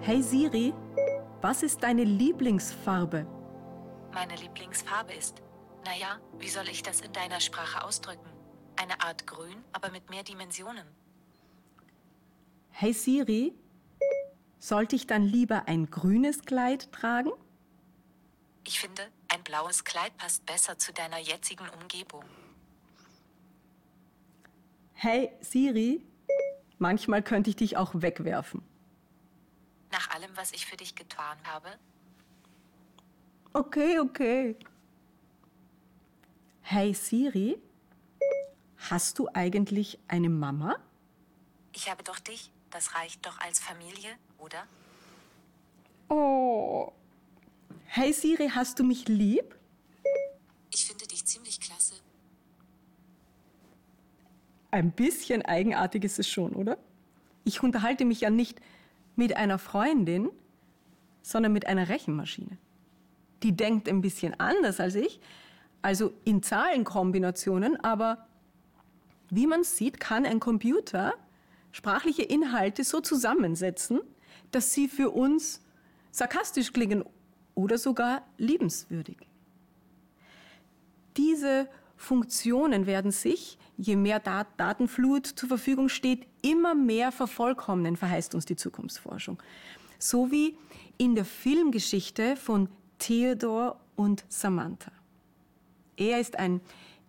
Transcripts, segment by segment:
Hey Siri, was ist deine Lieblingsfarbe? Meine Lieblingsfarbe ist, naja, wie soll ich das in deiner Sprache ausdrücken? Eine Art Grün, aber mit mehr Dimensionen. Hey Siri, sollte ich dann lieber ein grünes Kleid tragen? Ich finde, ein blaues Kleid passt besser zu deiner jetzigen Umgebung. Hey Siri, manchmal könnte ich dich auch wegwerfen. Nach allem, was ich für dich getan habe? Okay, okay. Hey Siri, hast du eigentlich eine Mama? Ich habe doch dich. Das reicht doch als Familie, oder? Oh. Hey Siri, hast du mich lieb? Ich finde dich ziemlich klasse. Ein bisschen eigenartig ist es schon, oder? Ich unterhalte mich ja nicht mit einer Freundin, sondern mit einer Rechenmaschine. Die denkt ein bisschen anders als ich, also in Zahlenkombinationen, aber wie man sieht, kann ein Computer sprachliche Inhalte so zusammensetzen, dass sie für uns sarkastisch klingen oder sogar liebenswürdig. Diese Funktionen werden sich, je mehr Dat Datenflut zur Verfügung steht, immer mehr vervollkommnen, verheißt uns die Zukunftsforschung. So wie in der Filmgeschichte von Theodor und Samantha. Er ist ein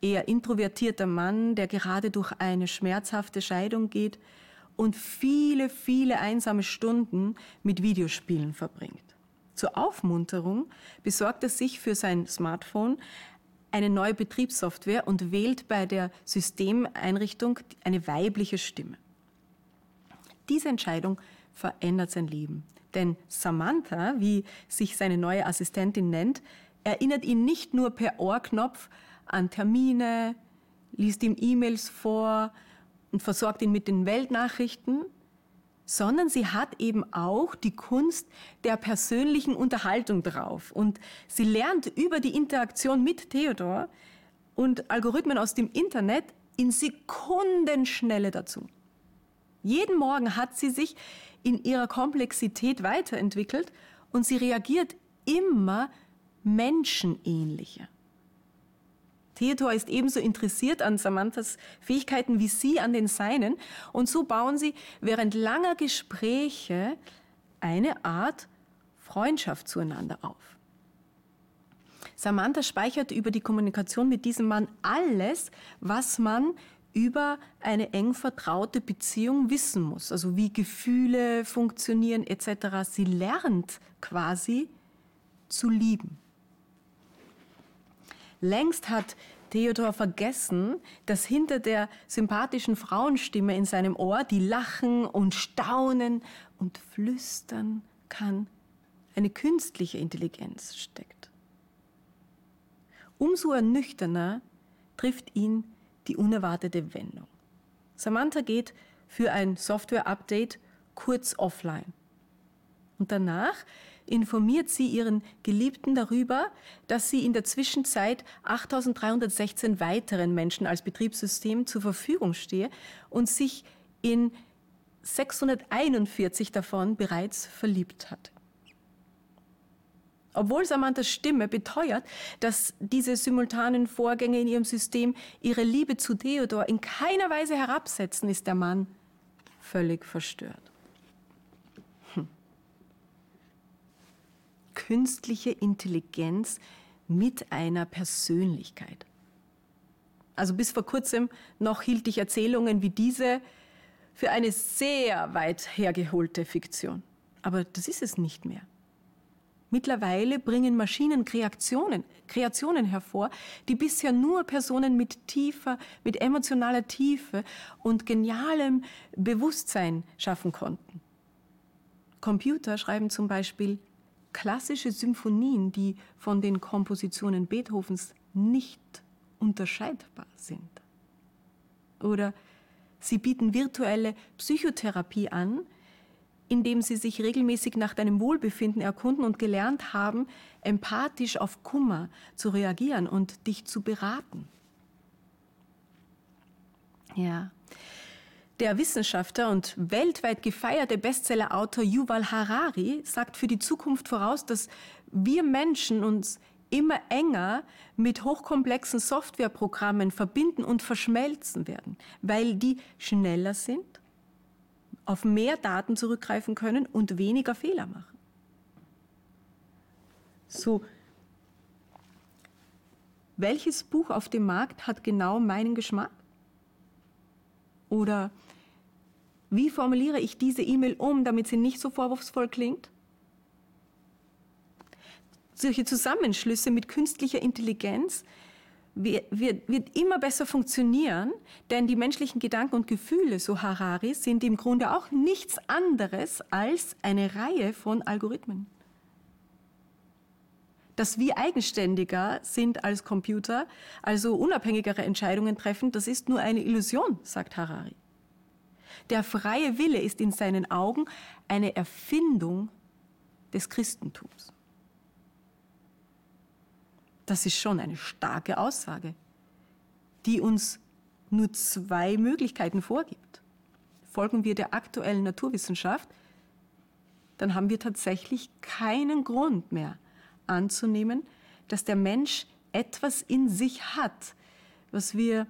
eher introvertierter Mann, der gerade durch eine schmerzhafte Scheidung geht und viele, viele einsame Stunden mit Videospielen verbringt. Zur Aufmunterung besorgt er sich für sein Smartphone eine neue Betriebssoftware und wählt bei der Systemeinrichtung eine weibliche Stimme. Diese Entscheidung verändert sein Leben. Denn Samantha, wie sich seine neue Assistentin nennt, erinnert ihn nicht nur per Ohrknopf an Termine, liest ihm E-Mails vor und versorgt ihn mit den Weltnachrichten, sondern sie hat eben auch die Kunst der persönlichen Unterhaltung drauf. Und sie lernt über die Interaktion mit Theodor und Algorithmen aus dem Internet in Sekundenschnelle dazu. Jeden Morgen hat sie sich in ihrer Komplexität weiterentwickelt und sie reagiert immer menschenähnlicher. Theodor ist ebenso interessiert an Samanthas Fähigkeiten wie sie an den seinen. Und so bauen sie während langer Gespräche eine Art Freundschaft zueinander auf. Samantha speichert über die Kommunikation mit diesem Mann alles, was man über eine eng vertraute Beziehung wissen muss. Also wie Gefühle funktionieren etc. Sie lernt quasi zu lieben. Längst hat Theodor vergessen, dass hinter der sympathischen Frauenstimme in seinem Ohr, die lachen und staunen und flüstern kann, eine künstliche Intelligenz steckt. Umso ernüchterner trifft ihn die unerwartete Wendung. Samantha geht für ein Software-Update kurz offline. Und danach informiert sie ihren Geliebten darüber, dass sie in der Zwischenzeit 8316 weiteren Menschen als Betriebssystem zur Verfügung stehe und sich in 641 davon bereits verliebt hat. Obwohl Samanthas Stimme beteuert, dass diese simultanen Vorgänge in ihrem System ihre Liebe zu Theodor in keiner Weise herabsetzen, ist der Mann völlig verstört. Künstliche Intelligenz mit einer Persönlichkeit. Also bis vor kurzem noch hielt ich Erzählungen wie diese für eine sehr weit hergeholte Fiktion. Aber das ist es nicht mehr. Mittlerweile bringen Maschinen Kreationen, Kreationen hervor, die bisher nur Personen mit tiefer, mit emotionaler Tiefe und genialem Bewusstsein schaffen konnten. Computer schreiben zum Beispiel klassische Symphonien, die von den Kompositionen Beethovens nicht unterscheidbar sind. Oder sie bieten virtuelle Psychotherapie an, indem sie sich regelmäßig nach deinem Wohlbefinden erkunden und gelernt haben, empathisch auf Kummer zu reagieren und dich zu beraten. Ja. Der Wissenschaftler und weltweit gefeierte Bestsellerautor Yuval Harari sagt für die Zukunft voraus, dass wir Menschen uns immer enger mit hochkomplexen Softwareprogrammen verbinden und verschmelzen werden, weil die schneller sind, auf mehr Daten zurückgreifen können und weniger Fehler machen. So, welches Buch auf dem Markt hat genau meinen Geschmack? Oder wie formuliere ich diese E-Mail um, damit sie nicht so vorwurfsvoll klingt? Solche Zusammenschlüsse mit künstlicher Intelligenz wird, wird, immer besser funktionieren, denn die menschlichen Gedanken und Gefühle, so Harari, sind im Grunde auch nichts anderes als eine Reihe von Algorithmen. Dass wir eigenständiger sind als Computer, also unabhängigere Entscheidungen treffen, das ist nur eine Illusion, sagt Harari. Der freie Wille ist in seinen Augen eine Erfindung des Christentums. Das ist schon eine starke Aussage, die uns nur zwei Möglichkeiten vorgibt. Folgen wir der aktuellen Naturwissenschaft, dann haben wir tatsächlich keinen Grund mehr anzunehmen, dass der Mensch etwas in sich hat, was wir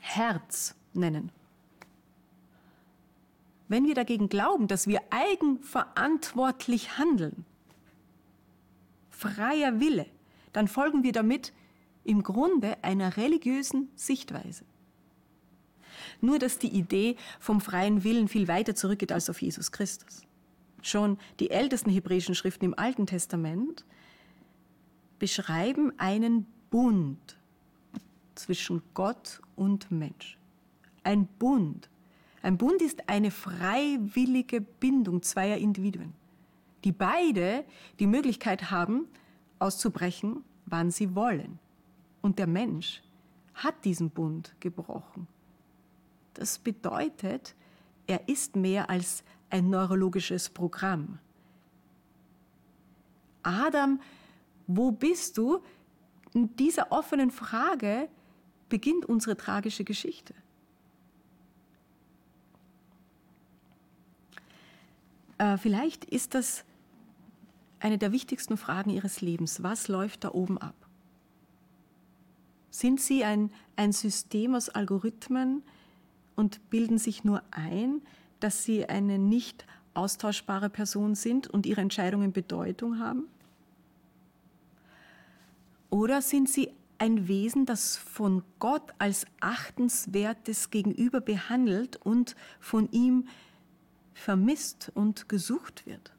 Herz nennen. Wenn wir dagegen glauben, dass wir eigenverantwortlich handeln, freier Wille, dann folgen wir damit im Grunde einer religiösen Sichtweise. Nur dass die Idee vom freien Willen viel weiter zurückgeht als auf Jesus Christus. Schon die ältesten hebräischen Schriften im Alten Testament beschreiben einen Bund zwischen Gott und Mensch. Ein Bund. Ein Bund ist eine freiwillige Bindung zweier Individuen, die beide die Möglichkeit haben, auszubrechen, wann sie wollen. Und der Mensch hat diesen Bund gebrochen. Das bedeutet, er ist mehr als ein neurologisches Programm. Adam, wo bist du? In dieser offenen Frage beginnt unsere tragische Geschichte. Äh, vielleicht ist das eine der wichtigsten Fragen Ihres Lebens. Was läuft da oben ab? Sind Sie ein, ein System aus Algorithmen und bilden sich nur ein, dass Sie eine nicht austauschbare Person sind und Ihre Entscheidungen Bedeutung haben? Oder sind Sie ein Wesen, das von Gott als achtenswertes Gegenüber behandelt und von ihm vermisst und gesucht wird?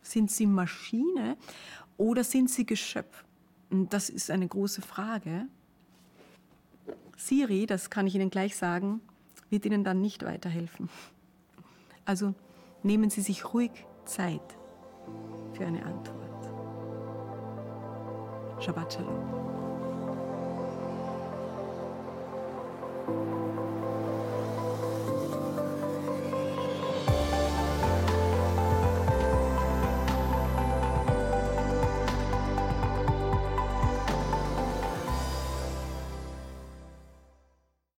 Sind sie Maschine oder sind sie Geschöpf? Das ist eine große Frage. Siri, das kann ich Ihnen gleich sagen, wird Ihnen dann nicht weiterhelfen. Also nehmen Sie sich ruhig Zeit für eine Antwort. Shabbat Shalom.